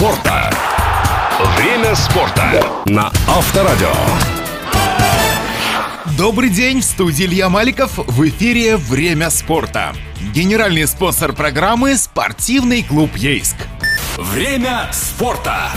спорта. Время спорта на Авторадио. Добрый день, в студии Илья Маликов, в эфире «Время спорта». Генеральный спонсор программы – спортивный клуб «Ейск». Время спорта.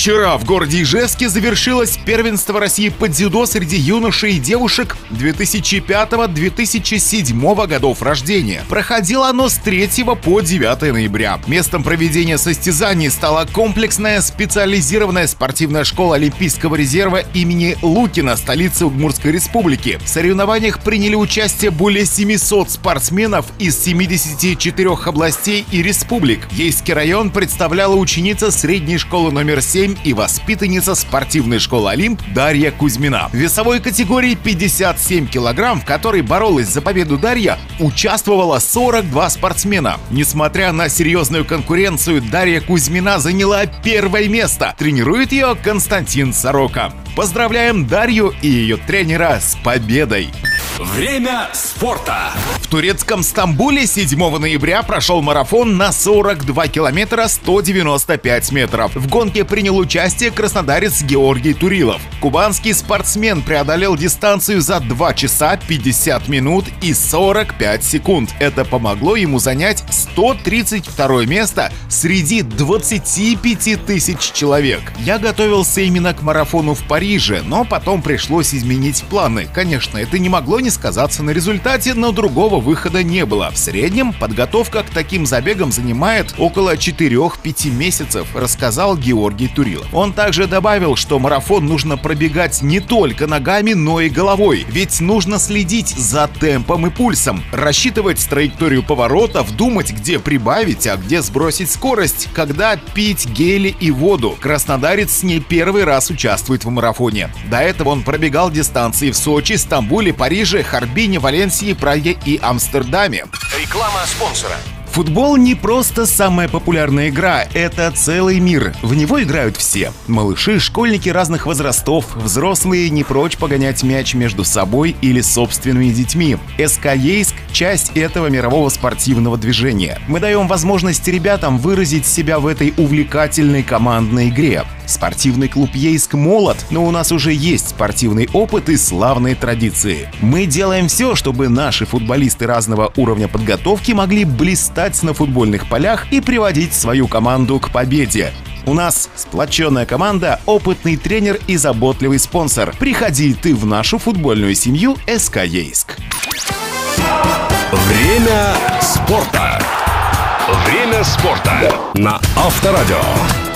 Вчера в городе Ижевске завершилось первенство России по дзюдо среди юношей и девушек 2005-2007 годов рождения. Проходило оно с 3 по 9 ноября. Местом проведения состязаний стала комплексная специализированная спортивная школа Олимпийского резерва имени Лукина, столицы Удмуртской республики. В соревнованиях приняли участие более 700 спортсменов из 74 областей и республик. Ейский район представляла ученица средней школы номер 7 и воспитанница спортивной школы «Олимп» Дарья Кузьмина. В весовой категории 57 килограмм, в которой боролась за победу Дарья, участвовало 42 спортсмена. Несмотря на серьезную конкуренцию, Дарья Кузьмина заняла первое место. Тренирует ее Константин Сорока. Поздравляем Дарью и ее тренера с победой! Время спорта. В турецком Стамбуле 7 ноября прошел марафон на 42 километра 195 метров. В гонке принял участие краснодарец Георгий Турилов. Кубанский спортсмен преодолел дистанцию за 2 часа 50 минут и 45 секунд. Это помогло ему занять 132 место среди 25 тысяч человек. Я готовился именно к марафону в Париже, но потом пришлось изменить планы. Конечно, это не могло не сказаться на результате, но другого выхода не было. В среднем подготовка к таким забегам занимает около 4-5 месяцев, рассказал Георгий Турилов. Он также добавил, что марафон нужно пробегать не только ногами, но и головой, ведь нужно следить за темпом и пульсом, рассчитывать траекторию поворотов, думать, где прибавить, а где сбросить скорость, когда пить гели и воду. Краснодарец не первый раз участвует в марафоне. До этого он пробегал дистанции в Сочи, Стамбуле, Париже, Харбине, Валенсии, Праге и Амстердаме. Реклама спонсора. Футбол не просто самая популярная игра, это целый мир. В него играют все. Малыши, школьники разных возрастов, взрослые не прочь погонять мяч между собой или собственными детьми. СК Ейск – часть этого мирового спортивного движения. Мы даем возможность ребятам выразить себя в этой увлекательной командной игре. Спортивный клуб Ейск молод, но у нас уже есть спортивный опыт и славные традиции. Мы делаем все, чтобы наши футболисты разного уровня подготовки могли блистать на футбольных полях и приводить свою команду к победе. У нас сплоченная команда, опытный тренер и заботливый спонсор. Приходи ты в нашу футбольную семью СК Ейск. Время спорта. Время спорта на Авторадио.